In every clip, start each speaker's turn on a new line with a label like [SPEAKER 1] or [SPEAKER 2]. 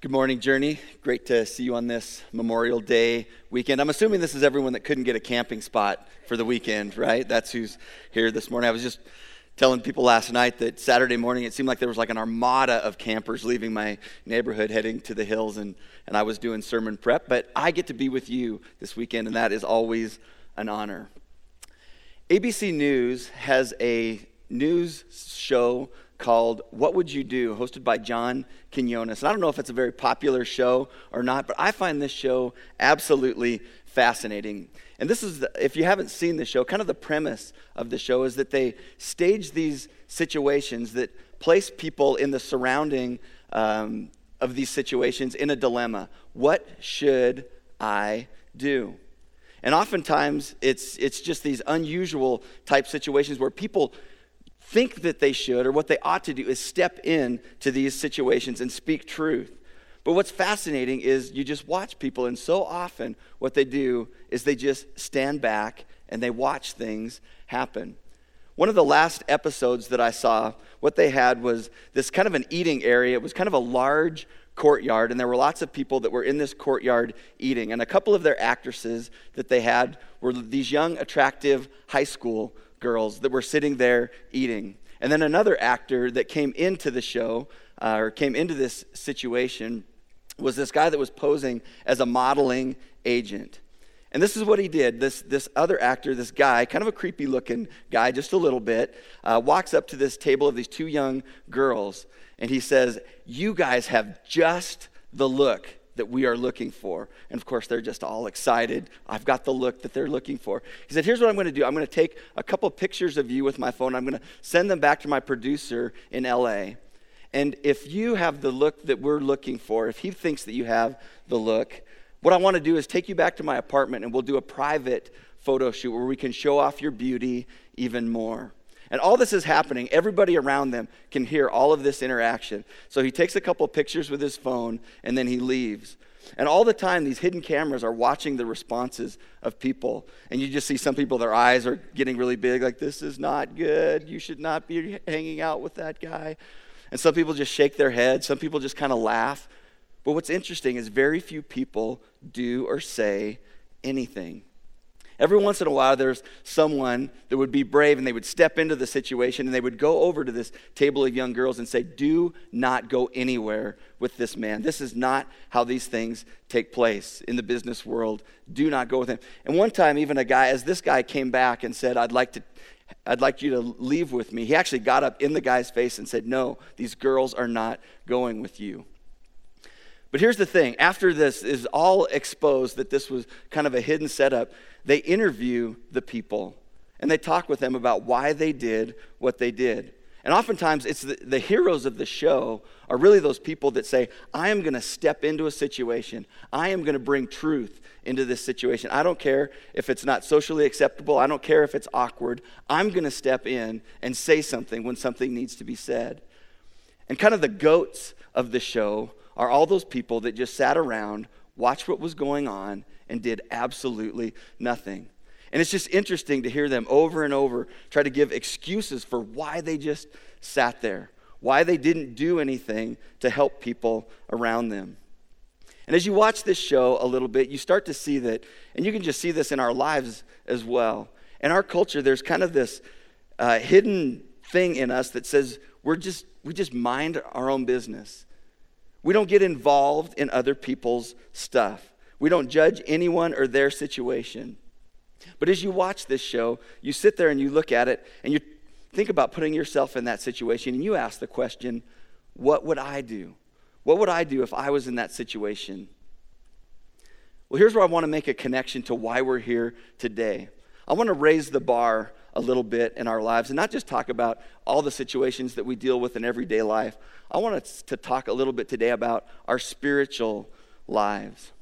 [SPEAKER 1] Good morning, Journey. Great to see you on this Memorial Day weekend. I'm assuming this is everyone that couldn't get a camping spot for the weekend, right? That's who's here this morning. I was just telling people last night that Saturday morning it seemed like there was like an armada of campers leaving my neighborhood heading to the hills, and, and I was doing sermon prep. But I get to be with you this weekend, and that is always an honor. ABC News has a news show called What Would You Do, hosted by John Quinones. And I don't know if it's a very popular show or not, but I find this show absolutely fascinating. And this is, the, if you haven't seen the show, kind of the premise of the show is that they stage these situations that place people in the surrounding um, of these situations in a dilemma. What should I do? And oftentimes, it's, it's just these unusual type situations where people think that they should or what they ought to do is step in to these situations and speak truth. But what's fascinating is you just watch people, and so often what they do is they just stand back and they watch things happen. One of the last episodes that I saw, what they had was this kind of an eating area. It was kind of a large courtyard, and there were lots of people that were in this courtyard eating. And a couple of their actresses that they had were these young, attractive high school girls that were sitting there eating. And then another actor that came into the show, uh, or came into this situation, was this guy that was posing as a modeling agent. And this is what he did. This, this other actor, this guy, kind of a creepy looking guy, just a little bit, uh, walks up to this table of these two young girls and he says, You guys have just the look that we are looking for. And of course, they're just all excited. I've got the look that they're looking for. He said, Here's what I'm going to do I'm going to take a couple pictures of you with my phone. I'm going to send them back to my producer in LA. And if you have the look that we're looking for, if he thinks that you have the look, what I want to do is take you back to my apartment and we'll do a private photo shoot where we can show off your beauty even more. And all this is happening. Everybody around them can hear all of this interaction. So he takes a couple pictures with his phone and then he leaves. And all the time, these hidden cameras are watching the responses of people. And you just see some people, their eyes are getting really big, like, this is not good. You should not be hanging out with that guy. And some people just shake their heads. Some people just kind of laugh. But what's interesting is very few people do or say anything. Every once in a while, there's someone that would be brave and they would step into the situation and they would go over to this table of young girls and say, Do not go anywhere with this man. This is not how these things take place in the business world. Do not go with him. And one time, even a guy, as this guy came back and said, I'd like to. I'd like you to leave with me. He actually got up in the guy's face and said, No, these girls are not going with you. But here's the thing after this is all exposed that this was kind of a hidden setup, they interview the people and they talk with them about why they did what they did. And oftentimes, it's the, the heroes of the show are really those people that say, I am going to step into a situation. I am going to bring truth into this situation. I don't care if it's not socially acceptable. I don't care if it's awkward. I'm going to step in and say something when something needs to be said. And kind of the goats of the show are all those people that just sat around, watched what was going on, and did absolutely nothing. And it's just interesting to hear them over and over try to give excuses for why they just sat there, why they didn't do anything to help people around them. And as you watch this show a little bit, you start to see that, and you can just see this in our lives as well. In our culture, there's kind of this uh, hidden thing in us that says we're just, we just mind our own business. We don't get involved in other people's stuff. We don't judge anyone or their situation. But as you watch this show, you sit there and you look at it and you think about putting yourself in that situation and you ask the question, what would I do? What would I do if I was in that situation? Well, here's where I want to make a connection to why we're here today. I want to raise the bar a little bit in our lives and not just talk about all the situations that we deal with in everyday life. I want to talk a little bit today about our spiritual lives.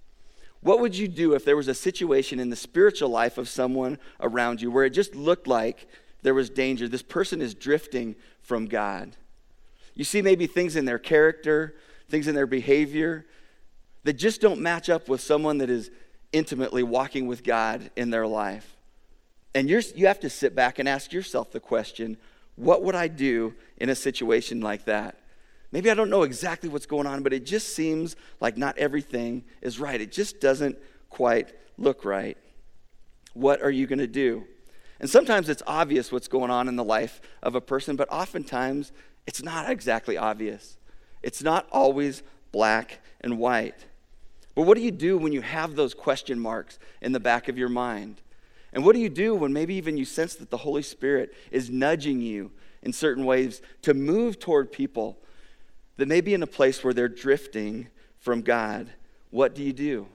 [SPEAKER 1] What would you do if there was a situation in the spiritual life of someone around you where it just looked like there was danger? This person is drifting from God. You see maybe things in their character, things in their behavior that just don't match up with someone that is intimately walking with God in their life. And you're, you have to sit back and ask yourself the question what would I do in a situation like that? maybe I don't know exactly what's going on, but it just seems like not everything is right. It just doesn't quite look right. What are you going to do? And sometimes it's obvious what's going on in the life of a person, but oftentimes it's not exactly obvious. It's not always black and white. But what do you do when you have those question marks in the back of your mind? And what do you do when maybe even you sense that the Holy Spirit is nudging you in certain ways to move toward people that may be in a place where they're drifting from God? What do you do?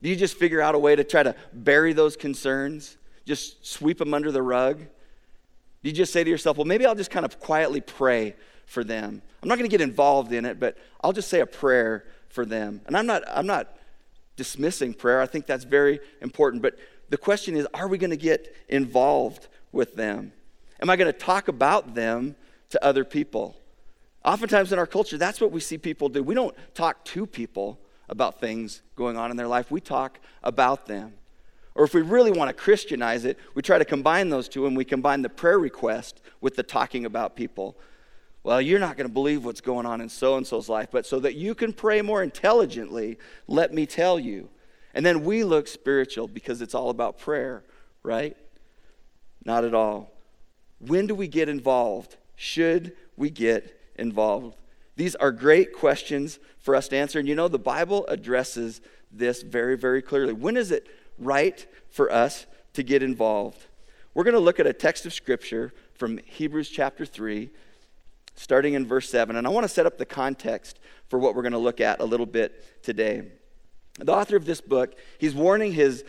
[SPEAKER 1] Do you just figure out a way to try to bury those concerns? Just sweep them under the rug? Do you just say to yourself, well, maybe I'll just kind of quietly pray for them? I'm not going to get involved in it, but I'll just say a prayer for them. And I'm not, I'm not dismissing prayer. I think that's very important. But the question is, are we going to get involved with them? Am I going to talk about them to other people? Oftentimes in our culture, that's what we see people do. We don't talk to people about things going on in their life, we talk about them. Or if we really want to Christianize it, we try to combine those two and we combine the prayer request with the talking about people. Well, you're not going to believe what's going on in so and so's life, but so that you can pray more intelligently, let me tell you. And then we look spiritual because it's all about prayer, right? Not at all. When do we get involved? Should we get involved? These are great questions for us to answer. And you know, the Bible addresses this very, very clearly. When is it right for us to get involved? We're going to look at a text of Scripture from Hebrews chapter 3 starting in verse 7. And I want to set up the context for what we're going to look at a little bit today. The author of this book, he's warning his,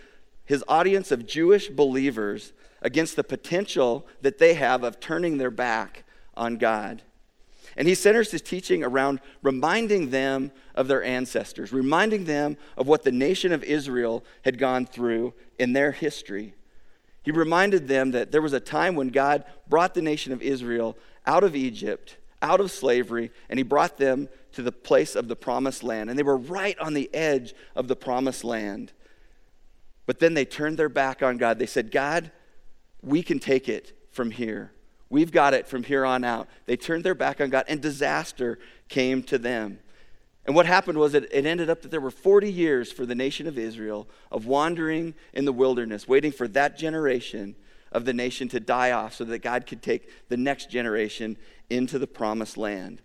[SPEAKER 1] his audience of Jewish believers against the potential that they have of turning their back on God. And he centers his teaching around reminding them of their ancestors, reminding them of what the nation of Israel had gone through in their history. He reminded them that there was a time when God brought the nation of Israel out of Egypt, out of slavery, and he brought them to the place of the promised land. And they were right on the edge of the promised land. But then they turned their back on God. They said, God, we can take it from here. We've got it from here on out. They turned their back on God, and disaster came to them. And what happened was it, it ended up that there were 40 years for the nation of Israel of wandering in the wilderness, waiting for that generation of the nation to die off so that God could take the next generation into the promised land.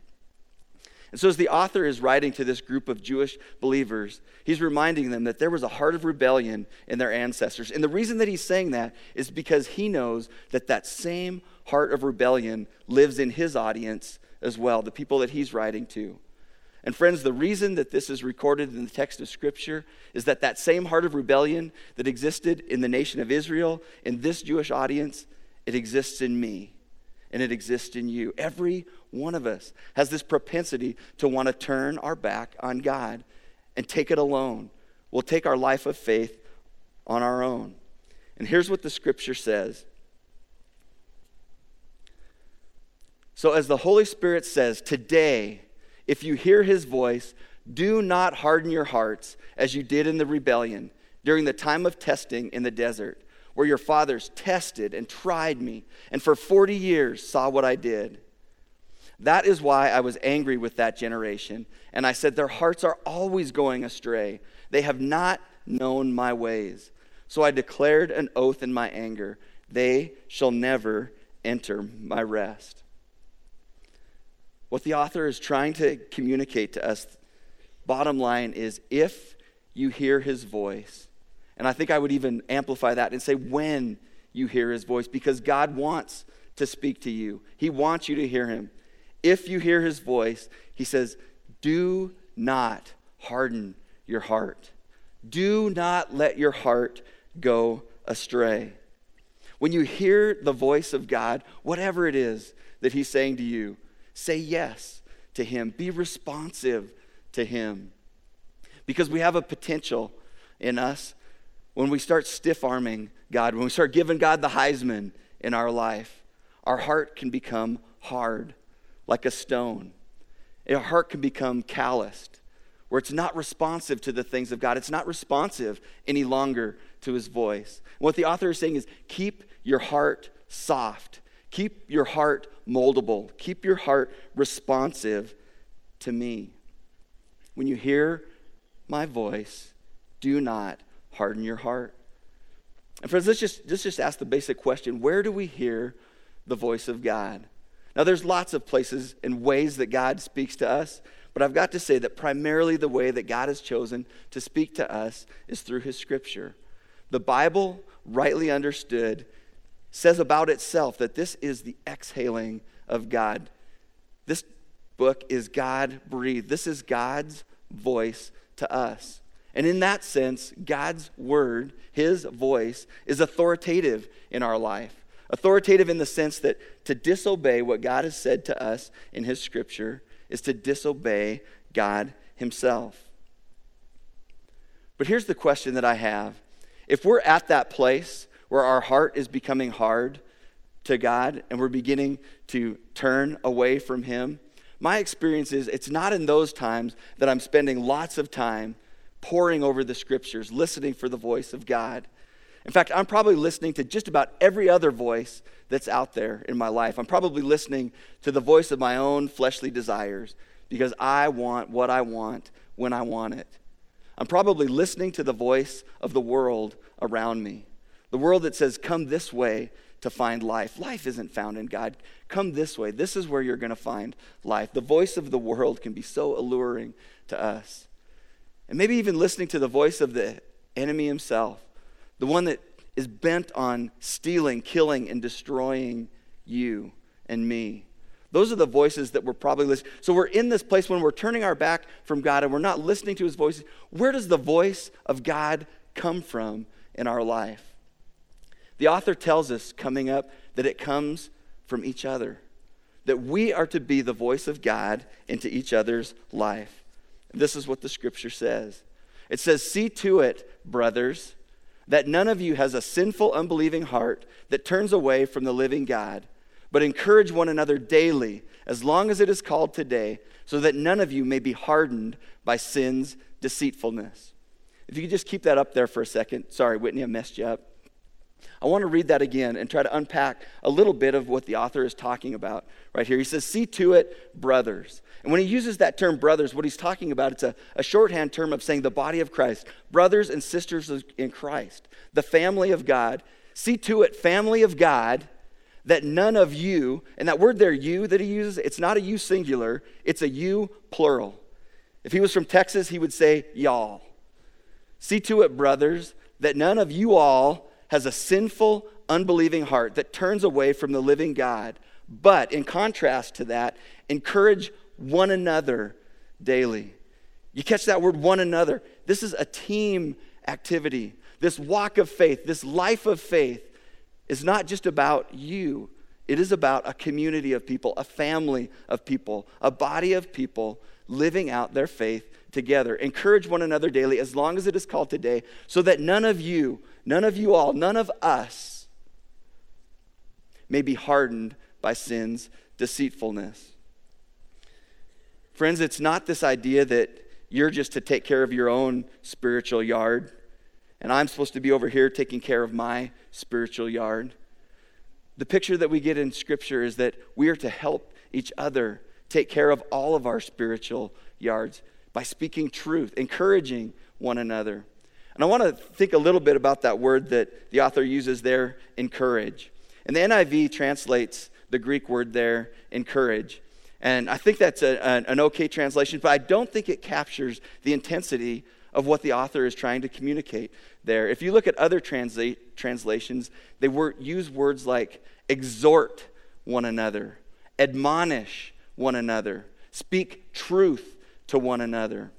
[SPEAKER 1] And so, as the author is writing to this group of Jewish believers, he's reminding them that there was a heart of rebellion in their ancestors. And the reason that he's saying that is because he knows that that same heart of rebellion lives in his audience as well, the people that he's writing to. And friends, the reason that this is recorded in the text of Scripture is that that same heart of rebellion that existed in the nation of Israel, in this Jewish audience, it exists in me and it exists in you. Every one of us has this propensity to want to turn our back on God and take it alone. We'll take our life of faith on our own. And here's what the Scripture says. So, as the Holy Spirit says, today, if you hear his voice, do not harden your hearts as you did in the rebellion during the time of testing in the desert, where your fathers tested and tried me, and for 40 years saw what I did. That is why I was angry with that generation, and I said, Their hearts are always going astray. They have not known my ways. So I declared an oath in my anger they shall never enter my rest. What the author is trying to communicate to us, bottom line, is if you hear his voice, and I think I would even amplify that and say when you hear his voice, because God wants to speak to you. He wants you to hear him. If you hear his voice, he says, do not harden your heart. Do not let your heart go astray. When you hear the voice of God, whatever it is that he's saying to you, Say yes to Him, be responsive to Him. Because we have a potential in us when we start stiff arming God, when we start giving God the Heisman in our life, our heart can become hard like a stone. Our heart can become calloused, where it's not responsive to the things of God. It's not responsive any longer to His voice. And what the author is saying is keep your heart soft Keep your heart moldable. Keep your heart responsive to me. When you hear my voice, do not harden your heart. And friends, let's just, let's just ask the basic question where do we hear the voice of God? Now, there's lots of places and ways that God speaks to us, but I've got to say that primarily the way that God has chosen to speak to us is through His Scripture. The Bible, rightly understood, says about itself that this is the exhaling of God. This book is God breathed. This is God's voice to us. And in that sense, God's word, his voice, is authoritative in our life. Authoritative in the sense that to disobey what God has said to us in his scripture is to disobey God himself. But here's the question that I have if we're at that place where our heart is becoming hard to God and we're beginning to turn away from Him, my experience is it's not in those times that I'm spending lots of time poring over the scriptures, listening for the voice of God. In fact, I'm probably listening to just about every other voice that's out there in my life. I'm probably listening to the voice of my own fleshly desires because I want what I want when I want it. I'm probably listening to the voice of the world around me. The world that says, come this way to find life. Life isn't found in God. Come this way. This is where you're going to find life. The voice of the world can be so alluring to us. And maybe even listening to the voice of the enemy himself, the one that is bent on stealing, killing, and destroying you and me. Those are the voices that we're probably listening. So we're in this place when we're turning our back from God and we're not listening to his voice. Where does the voice of God come from in our life? The author tells us coming up that it comes from each other, that we are to be the voice of God into each other's life. This is what the scripture says it says, See to it, brothers, that none of you has a sinful, unbelieving heart that turns away from the living God, but encourage one another daily, as long as it is called today, so that none of you may be hardened by sin's deceitfulness. If you could just keep that up there for a second. Sorry, Whitney, I messed you up. I want to read that again and try to unpack a little bit of what the author is talking about right here. He says, See to it, brothers. And when he uses that term brothers, what he's talking about, it's a, a shorthand term of saying the body of Christ, brothers and sisters in Christ, the family of God. See to it, family of God, that none of you, and that word there, you, that he uses, it's not a you singular, it's a you plural. If he was from Texas, he would say y'all. See to it, brothers, that none of you all has a sinful, unbelieving heart that turns away from the living God. But in contrast to that, encourage one another daily. You catch that word, one another. This is a team activity. This walk of faith, this life of faith, is not just about you. It is about a community of people, a family of people, a body of people living out their faith together. Encourage one another daily as long as it is called today, so that none of you, none of you all, none of us may be hardened by sin's deceitfulness. Friends, it's not this idea that you're just to take care of your own spiritual yard, and I'm supposed to be over here taking care of my spiritual yard. The picture that we get in Scripture is that we are to help each other take care of all of our spiritual yards by speaking truth, encouraging one another. And I want to think a little bit about that word that the author uses there, encourage. And the NIV translates the Greek word there, encourage. And I think that's a, an, an okay translation, but I don't think it captures the intensity of what the author is trying to communicate there. If you look at other transla- translations, they were, use words like exhort one another, admonish one another, speak truth to one another.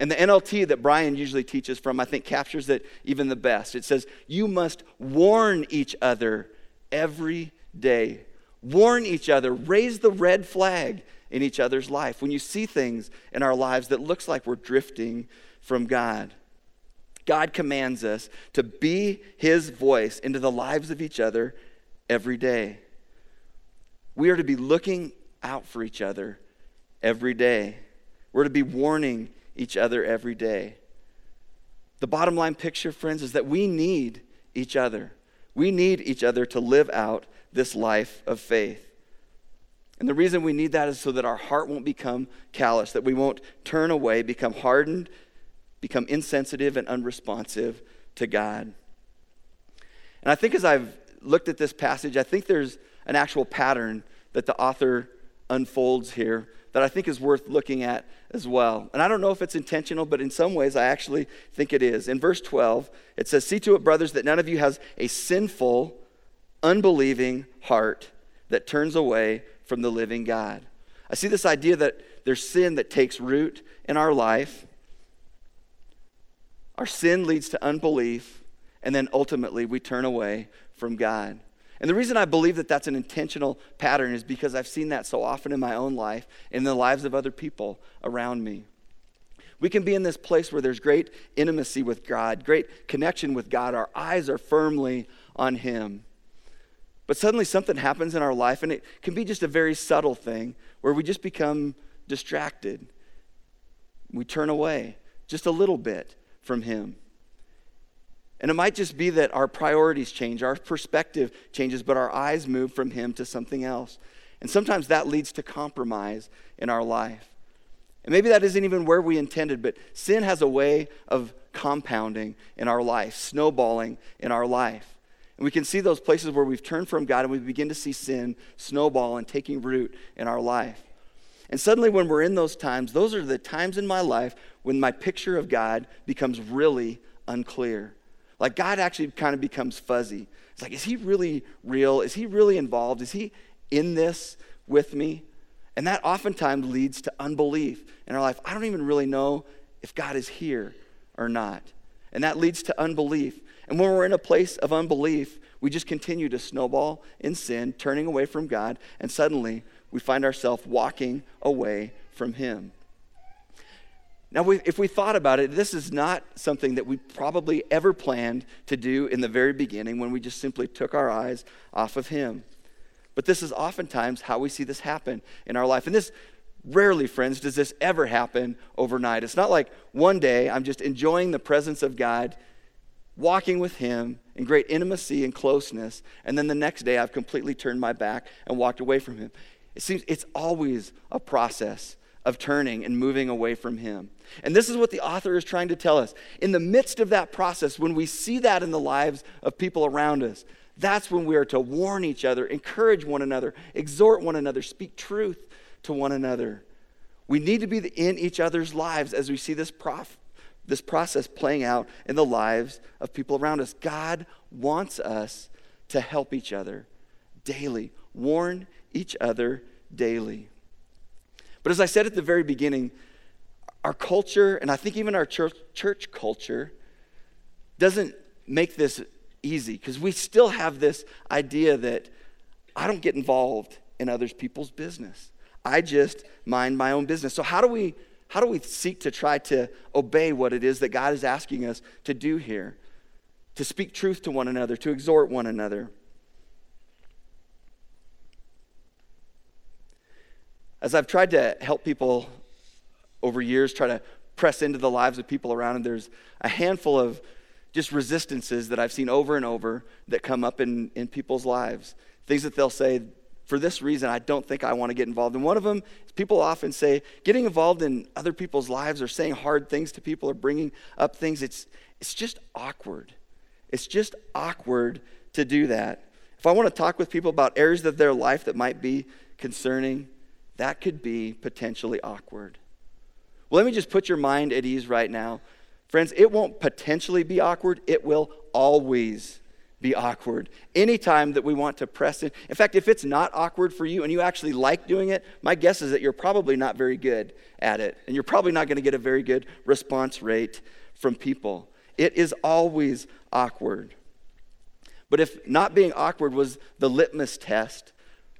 [SPEAKER 1] And the NLT that Brian usually teaches from, I think, captures it even the best. It says, You must warn each other every day. Warn each other, raise the red flag in each other's life when you see things in our lives that looks like we're drifting from God. God commands us to be his voice into the lives of each other every day. We are to be looking out for each other every day. We're to be warning each other every day. The bottom line picture, friends, is that we need each other. We need each other to live out this life of faith. And the reason we need that is so that our heart won't become callous, that we won't turn away, become hardened, become insensitive and unresponsive to God. And I think as I've looked at this passage, I think there's an actual pattern that the author unfolds here that I think is worth looking at as well. And I don't know if it's intentional, but in some ways I actually think it is. In verse 12, it says, See to it, brothers, that none of you has a sinful, unbelieving heart that turns away from the living God. I see this idea that there's sin that takes root in our life. Our sin leads to unbelief, and then ultimately we turn away from God. And the reason I believe that that's an intentional pattern is because I've seen that so often in my own life, in the lives of other people around me. We can be in this place where there's great intimacy with God, great connection with God. Our eyes are firmly on Him. But suddenly something happens in our life, and it can be just a very subtle thing where we just become distracted. We turn away just a little bit from Him. And it might just be that our priorities change, our perspective changes, but our eyes move from Him to something else. And sometimes that leads to compromise in our life. And maybe that isn't even where we intended, but sin has a way of compounding in our life, snowballing in our life. And we can see those places where we've turned from God and we begin to see sin snowball and taking root in our life. And suddenly, when we're in those times, those are the times in my life when my picture of God becomes really unclear. Like God actually kind of becomes fuzzy. It's like, is he really real? Is he really involved? Is he in this with me? And that oftentimes leads to unbelief in our life. I don't even really know if God is here or not. And that leads to unbelief. And when we're in a place of unbelief, we just continue to snowball in sin, turning away from God, and suddenly we find ourselves walking away from Him. Now, we, if we thought about it, this is not something that we probably ever planned to do in the very beginning when we just simply took our eyes off of Him. But this is oftentimes how we see this happen in our life. And this rarely, friends, does this ever happen overnight. It's not like one day I'm just enjoying the presence of God, walking with Him in great intimacy and closeness, and then the next day I've completely turned my back and walked away from Him. It seems it's always a process of turning and moving away from Him. And this is what the author is trying to tell us. In the midst of that process, when we see that in the lives of people around us, that's when we are to warn each other, encourage one another, exhort one another, speak truth to one another. We need to be in each other's lives as we see this, prof, this process playing out in the lives of people around us. God wants us to help each other daily, warn each other daily. But as I said at the very beginning, our culture, and I think even our church, church culture, doesn't make this easy because we still have this idea that I don't get involved in others people's business. I just mind my own business. So how do we how do we seek to try to obey what it is that God is asking us to do here? To speak truth to one another, to exhort one another. As I've tried to help people over years, try to press into the lives of people around, and there's a handful of just resistances that I've seen over and over that come up in, in people's lives. Things that they'll say, for this reason, I don't think I want to get involved. And one of them is people often say, getting involved in other people's lives or saying hard things to people or bringing up things, it's, it's just awkward. It's just awkward to do that. If I want to talk with people about areas of their life that might be concerning, that could be potentially awkward. Well, let me just put your mind at ease right now. Friends, it won't potentially be awkward, it will always be awkward. Anytime that we want to press in. In fact, if it's not awkward for you and you actually like doing it, my guess is that you're probably not very good at it. And you're probably not going to get a very good response rate from people. It is always awkward. But if not being awkward was the litmus test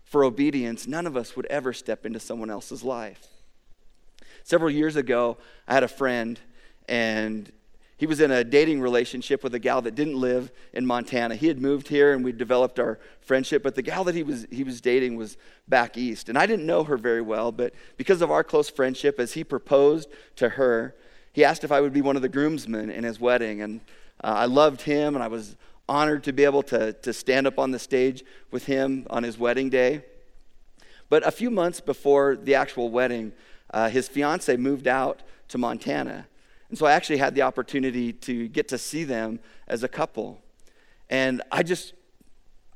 [SPEAKER 1] for obedience, none of us would ever step into someone else's life. Several years ago, I had a friend, and he was in a dating relationship with a gal that didn't live in Montana. He had moved here, and we developed our friendship, but the gal that he was, he was dating was back east. And I didn't know her very well, but because of our close friendship, as he proposed to her, he asked if I would be one of the groomsmen in his wedding. And uh, I loved him, and I was honored to be able to, to stand up on the stage with him on his wedding day. But a few months before the actual wedding, uh, his fiance moved out to Montana. And so I actually had the opportunity to get to see them as a couple. And I just,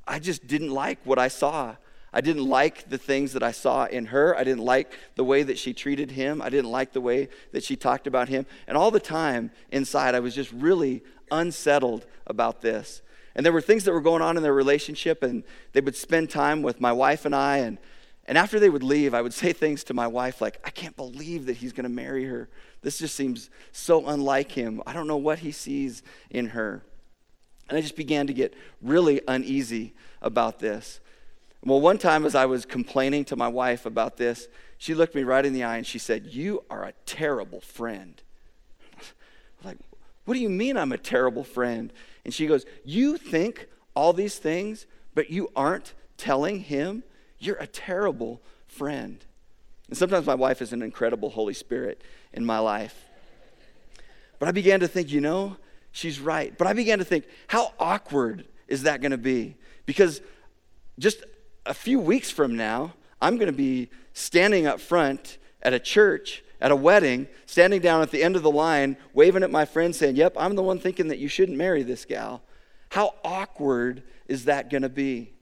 [SPEAKER 1] I just didn't like what I saw. I didn't like the things that I saw in her. I didn't like the way that she treated him. I didn't like the way that she talked about him. And all the time inside, I was just really unsettled about this. And there were things that were going on in their relationship, and they would spend time with my wife and I. And, and after they would leave, I would say things to my wife like, I can't believe that he's going to marry her. This just seems so unlike him. I don't know what he sees in her. And I just began to get really uneasy about this. Well, one time as I was complaining to my wife about this, she looked me right in the eye and she said, You are a terrible friend. like, what do you mean I'm a terrible friend? And she goes, You think all these things, but you aren't telling him? You're a terrible friend. And sometimes my wife is an incredible Holy Spirit in my life. But I began to think, you know, she's right. But I began to think, how awkward is that going to be? Because just a few weeks from now, I'm going to be standing up front at a church at a wedding, standing down at the end of the line, waving at my friend, saying, Yep, I'm the one thinking that you shouldn't marry this gal. How awkward is that going to be?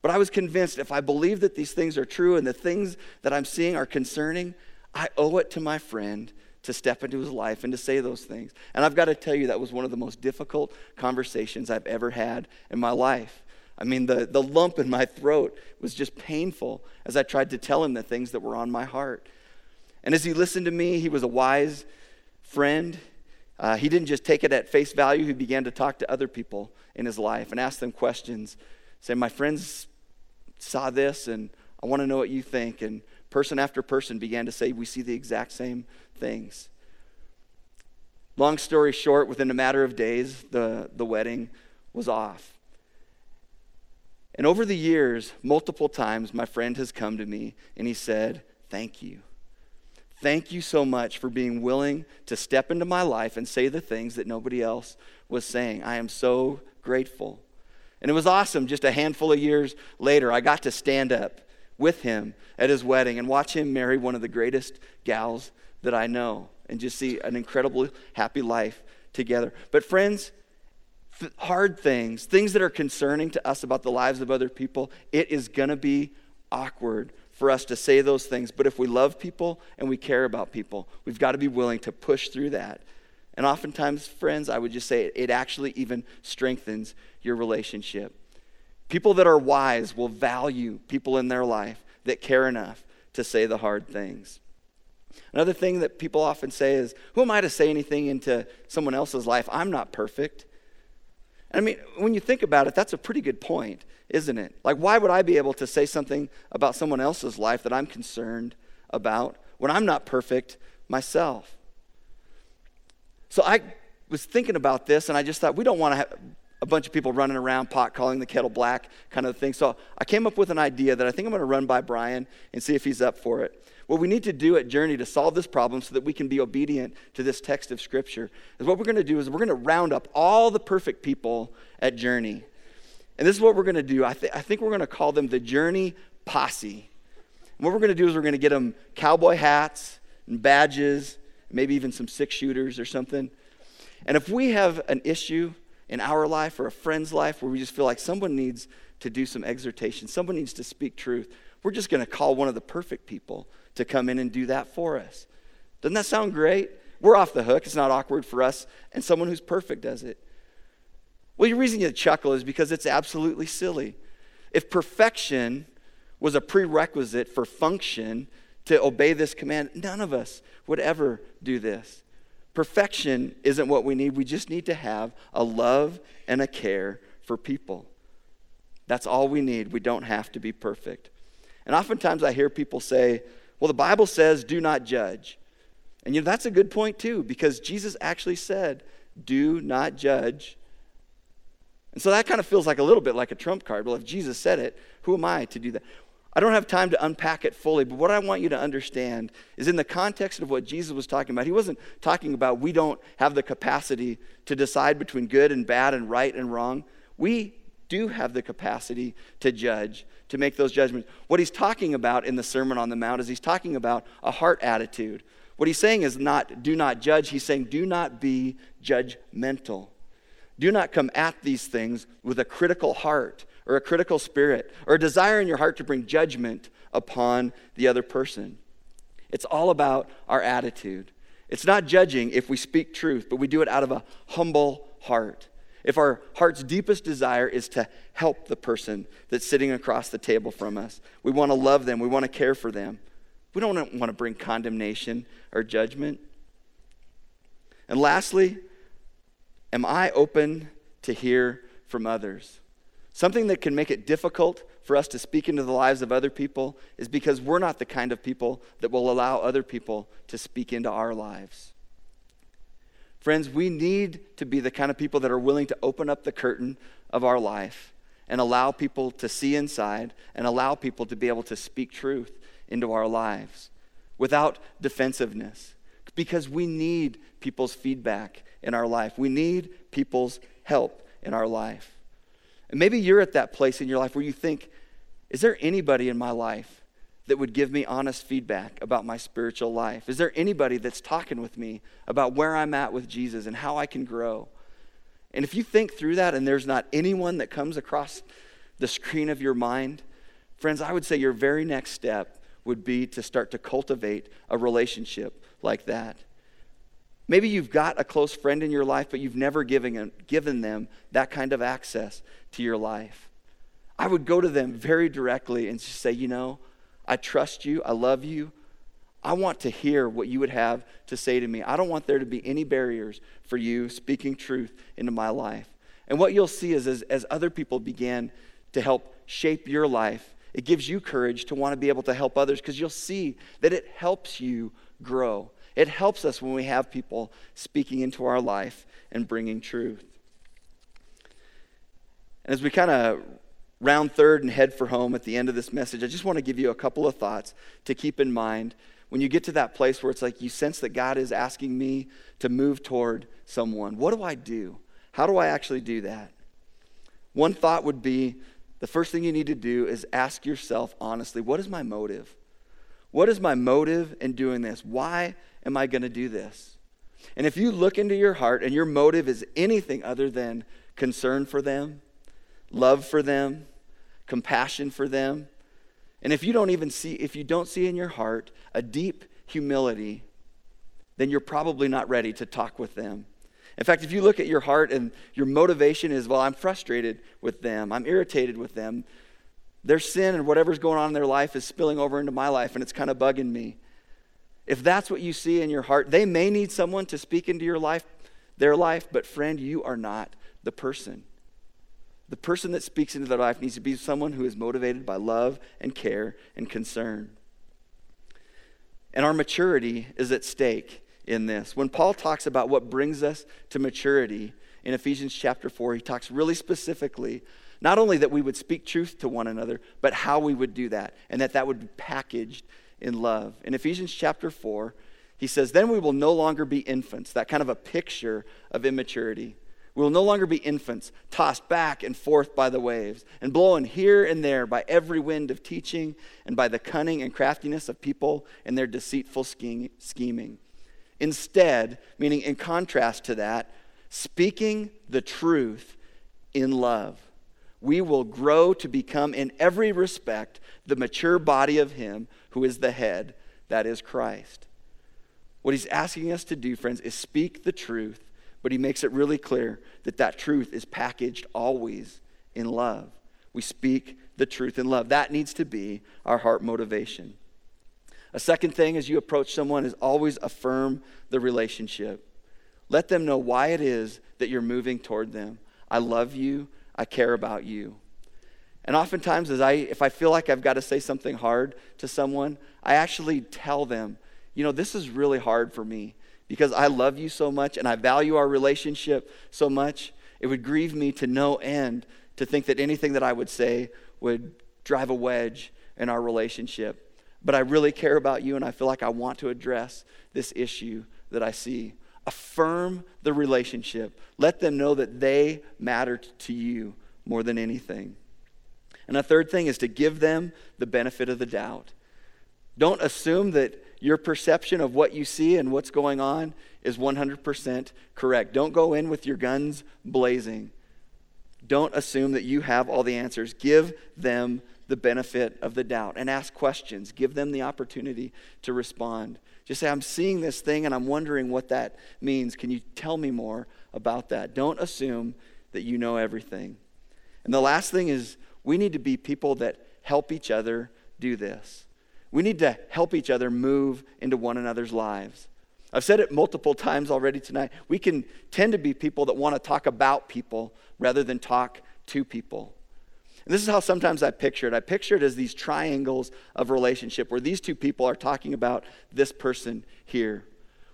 [SPEAKER 1] But I was convinced if I believe that these things are true and the things that I'm seeing are concerning, I owe it to my friend to step into his life and to say those things. And I've got to tell you, that was one of the most difficult conversations I've ever had in my life. I mean, the, the lump in my throat was just painful as I tried to tell him the things that were on my heart. And as he listened to me, he was a wise friend. Uh, he didn't just take it at face value, he began to talk to other people in his life and ask them questions. Say, My friends saw this, and I want to know what you think. And person after person began to say, We see the exact same things. Long story short, within a matter of days, the, the wedding was off. And over the years, multiple times, my friend has come to me and he said, Thank you. Thank you so much for being willing to step into my life and say the things that nobody else was saying. I am so grateful. And it was awesome. Just a handful of years later, I got to stand up with him at his wedding and watch him marry one of the greatest gals that I know and just see an incredible, happy life together. But, friends, hard things, things that are concerning to us about the lives of other people, it is going to be awkward for us to say those things. But if we love people and we care about people, we've got to be willing to push through that. And oftentimes, friends, I would just say it actually even strengthens your relationship. People that are wise will value people in their life that care enough to say the hard things. Another thing that people often say is, Who am I to say anything into someone else's life? I'm not perfect. I mean, when you think about it, that's a pretty good point, isn't it? Like, why would I be able to say something about someone else's life that I'm concerned about when I'm not perfect myself? So I was thinking about this, and I just thought we don't want to have a bunch of people running around pot calling the kettle black kind of thing. So I came up with an idea that I think I'm going to run by Brian and see if he's up for it. What we need to do at Journey to solve this problem so that we can be obedient to this text of Scripture is what we're going to do is we're going to round up all the perfect people at Journey. And this is what we're going to do. I, th- I think we're going to call them the Journey Posse. And what we're going to do is we're going to get them cowboy hats and badges, maybe even some six shooters or something. And if we have an issue in our life or a friend's life where we just feel like someone needs to do some exhortation, someone needs to speak truth, we're just going to call one of the perfect people to come in and do that for us. Doesn't that sound great? We're off the hook. It's not awkward for us, and someone who's perfect does it. Well, the reason you chuckle is because it's absolutely silly. If perfection was a prerequisite for function to obey this command, none of us would ever do this. Perfection isn't what we need. We just need to have a love and a care for people. That's all we need. We don't have to be perfect. And oftentimes I hear people say, well, the Bible says, do not judge. And you know, that's a good point too, because Jesus actually said, do not judge. And so that kind of feels like a little bit like a trump card. Well, if Jesus said it, who am I to do that? I don't have time to unpack it fully, but what I want you to understand is in the context of what Jesus was talking about, he wasn't talking about we don't have the capacity to decide between good and bad and right and wrong. We do have the capacity to judge, to make those judgments. What he's talking about in the Sermon on the Mount is he's talking about a heart attitude. What he's saying is not do not judge, he's saying do not be judgmental. Do not come at these things with a critical heart or a critical spirit or a desire in your heart to bring judgment upon the other person. It's all about our attitude. It's not judging if we speak truth, but we do it out of a humble heart. If our heart's deepest desire is to help the person that's sitting across the table from us, we want to love them, we want to care for them. We don't want to bring condemnation or judgment. And lastly, am I open to hear from others? Something that can make it difficult for us to speak into the lives of other people is because we're not the kind of people that will allow other people to speak into our lives. Friends, we need to be the kind of people that are willing to open up the curtain of our life and allow people to see inside and allow people to be able to speak truth into our lives without defensiveness because we need people's feedback in our life. We need people's help in our life. And maybe you're at that place in your life where you think, is there anybody in my life that would give me honest feedback about my spiritual life? Is there anybody that's talking with me about where I'm at with Jesus and how I can grow? And if you think through that and there's not anyone that comes across the screen of your mind, friends, I would say your very next step would be to start to cultivate a relationship like that. Maybe you've got a close friend in your life, but you've never given, given them that kind of access to your life. I would go to them very directly and just say, you know, I trust you, I love you. I want to hear what you would have to say to me. I don't want there to be any barriers for you speaking truth into my life. And what you'll see is as, as other people begin to help shape your life, it gives you courage to want to be able to help others because you'll see that it helps you grow. It helps us when we have people speaking into our life and bringing truth. And as we kind of round third and head for home at the end of this message, I just want to give you a couple of thoughts to keep in mind when you get to that place where it's like you sense that God is asking me to move toward someone. What do I do? How do I actually do that? One thought would be the first thing you need to do is ask yourself honestly, what is my motive? What is my motive in doing this? Why am I going to do this? And if you look into your heart and your motive is anything other than concern for them, love for them, compassion for them, and if you don't even see, if you don't see in your heart a deep humility, then you're probably not ready to talk with them. In fact, if you look at your heart and your motivation is, well, I'm frustrated with them, I'm irritated with them, their sin and whatever's going on in their life is spilling over into my life and it's kind of bugging me. If that's what you see in your heart, they may need someone to speak into your life, their life, but friend, you are not the person. The person that speaks into their life needs to be someone who is motivated by love and care and concern. And our maturity is at stake in this. When Paul talks about what brings us to maturity in Ephesians chapter 4, he talks really specifically not only that we would speak truth to one another, but how we would do that, and that that would be packaged in love. In Ephesians chapter 4, he says, Then we will no longer be infants, that kind of a picture of immaturity. We will no longer be infants, tossed back and forth by the waves, and blown here and there by every wind of teaching and by the cunning and craftiness of people and their deceitful scheming. Instead, meaning in contrast to that, speaking the truth in love we will grow to become, in every respect, the mature body of Him who is the head, that is Christ. What He's asking us to do, friends, is speak the truth, but He makes it really clear that that truth is packaged always in love. We speak the truth in love. That needs to be our heart motivation. A second thing as you approach someone is always affirm the relationship. Let them know why it is that you're moving toward them. I love you. I care about you. And oftentimes, as I, if I feel like I've got to say something hard to someone, I actually tell them, you know, this is really hard for me because I love you so much and I value our relationship so much. It would grieve me to no end to think that anything that I would say would drive a wedge in our relationship, but I really care about you and I feel like I want to address this issue that I see. Affirm the relationship. Let them know that they matter to you more than anything. And a third thing is to give them the benefit of the doubt. Don't assume that your perception of what you see and what's going on is 100% correct. Don't go in with your guns blazing. Don't assume that you have all the answers. Give them the benefit of the doubt and ask questions. Give them the opportunity to respond. Just say, I'm seeing this thing and I'm wondering what that means. Can you tell me more about that? Don't assume that you know everything. And the last thing is, we need to be people that help each other do this. We need to help each other move into one another's lives. I've said it multiple times already tonight. We can tend to be people that want to talk about people rather than talk to people. And this is how sometimes I picture it. I picture it as these triangles of relationship where these two people are talking about this person here.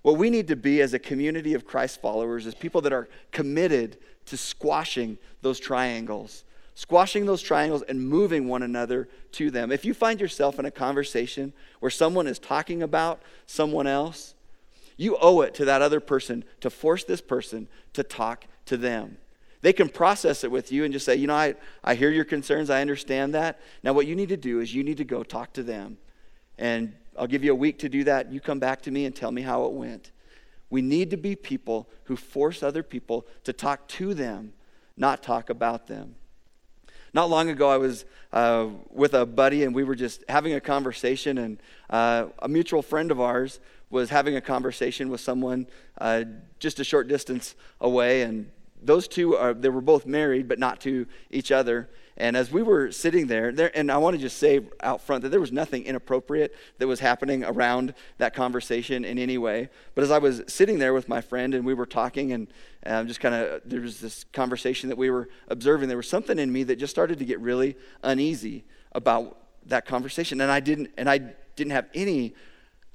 [SPEAKER 1] What we need to be as a community of Christ followers is people that are committed to squashing those triangles squashing those triangles and moving one another to them. If you find yourself in a conversation where someone is talking about someone else, you owe it to that other person to force this person to talk to them. They can process it with you and just say, you know, I, I hear your concerns, I understand that. Now, what you need to do is you need to go talk to them. And I'll give you a week to do that. You come back to me and tell me how it went. We need to be people who force other people to talk to them, not talk about them. Not long ago, I was uh, with a buddy and we were just having a conversation, and uh, a mutual friend of ours was having a conversation with someone uh, just a short distance away, and those two are they were both married but not to each other and as we were sitting there, there and i want to just say out front that there was nothing inappropriate that was happening around that conversation in any way. But as i was sitting there with my friend and we were talking and um, just kind of there was this conversation that we were observing there was something in me that just started to get really uneasy about that conversation. And i didn't and i didn't have any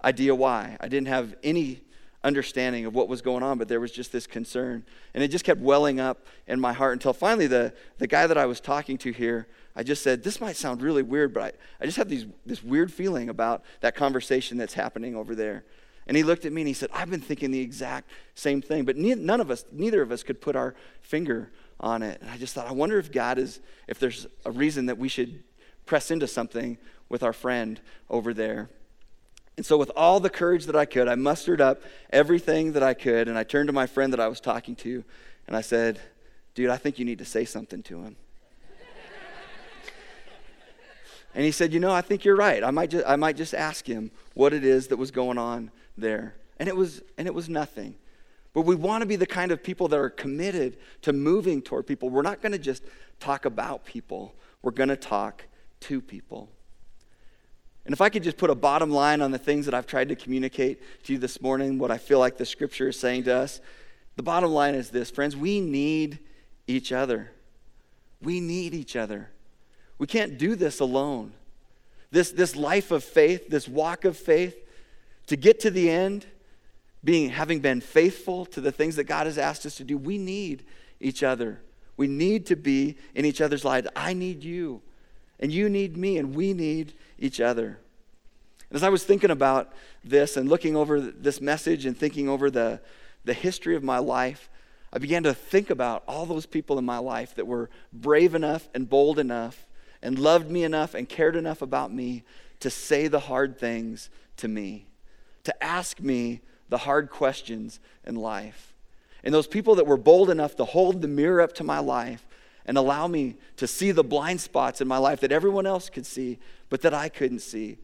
[SPEAKER 1] idea why. I didn't have any understanding of what was going on, but there was just this concern. And it just kept welling up in my heart until finally the, the guy that I was talking to here, I just said, This might sound really weird, but I, I just have these, this weird feeling about that conversation that's happening over there. And he looked at me and he said, I've been thinking the exact same thing, but none of us, neither of us could put our finger on it. And I just thought, I wonder if God is, if there's a reason that we should press into something with our friend over there. And so, with all the courage that I could, I mustered up everything that I could, and I turned to my friend that I was talking to, and I said, Dude, I think you need to say something to him. and he said, You know, I think you're right. I might, just, I might just ask him what it is that was going on there. And it was, and it was nothing. But we want to be the kind of people that are committed to moving toward people. We're not going to just talk about people, we're going to talk to people. And if I could just put a bottom line on the things that I've tried to communicate to you this morning, what I feel like the scripture is saying to us, the bottom line is this friends, we need each other. We need each other. We can't do this alone. This, this life of faith, this walk of faith, to get to the end, being having been faithful to the things that God has asked us to do, we need each other. We need to be in each other's lives. I need you, and you need me, and we need each other. And As I was thinking about this and looking over this message and thinking over the, the history of my life, I began to think about all those people in my life that were brave enough and bold enough and loved me enough and cared enough about me to say the hard things to me, to ask me the hard questions in life. And those people that were bold enough to hold the mirror up to my life and allow me to see the blind spots in my life that everyone else could see, but that I couldn't see.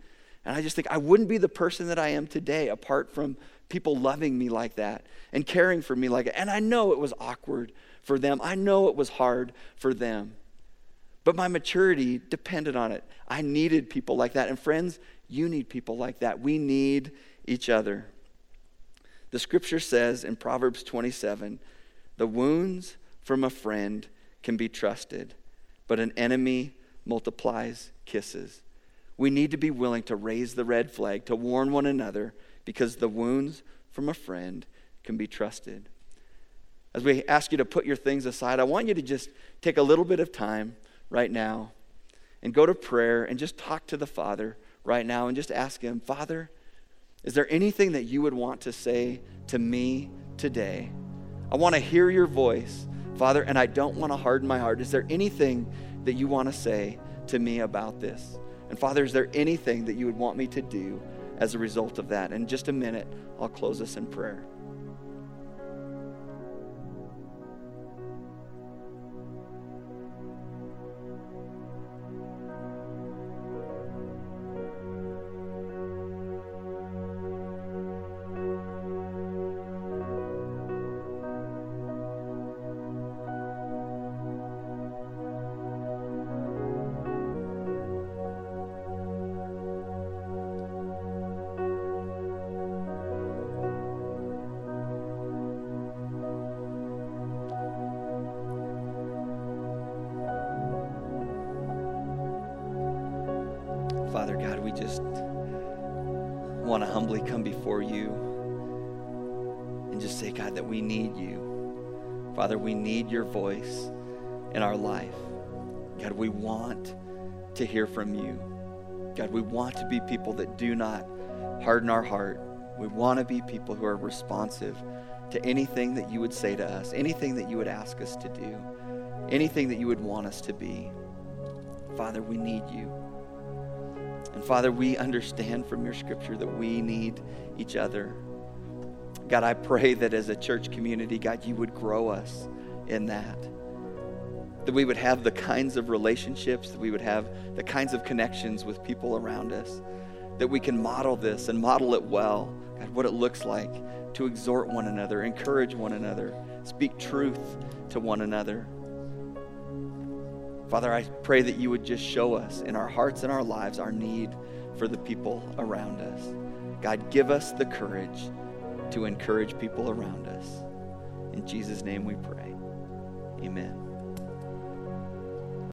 [SPEAKER 1] And I just think I wouldn't be the person that I am today apart from people loving me like that and caring for me like that. And I know it was awkward for them, I know it was hard for them. But my maturity depended on it. I needed people like that. And friends, you need people like that. We need each other. The scripture says in Proverbs 27 the wounds from a friend can be trusted, but an enemy multiplies kisses. We need to be willing to raise the red flag, to warn one another, because the wounds from a friend can be trusted. As we ask you to put your things aside, I want you to just take a little bit of time right now and go to prayer and just talk to the Father right now and just ask Him, Father, is there anything that you would want to say to me today? I want to hear your voice, Father, and I don't want to harden my heart. Is there anything that you want to say to me about this? And Father, is there anything that you would want me to do as a result of that? In just a minute, I'll close us in prayer. Want to humbly come before you and just say, God, that we need you. Father, we need your voice in our life. God, we want to hear from you. God, we want to be people that do not harden our heart. We want to be people who are responsive to anything that you would say to us, anything that you would ask us to do, anything that you would want us to be. Father, we need you. And Father, we understand from your scripture that we need each other. God, I pray that as a church community, God, you would grow us in that. That we would have the kinds of relationships, that we would have the kinds of connections with people around us, that we can model this and model it well. God, what it looks like to exhort one another, encourage one another, speak truth to one another. Father, I pray that you would just show us in our hearts and our lives our need for the people around us. God, give us the courage to encourage people around us. In Jesus' name we pray. Amen.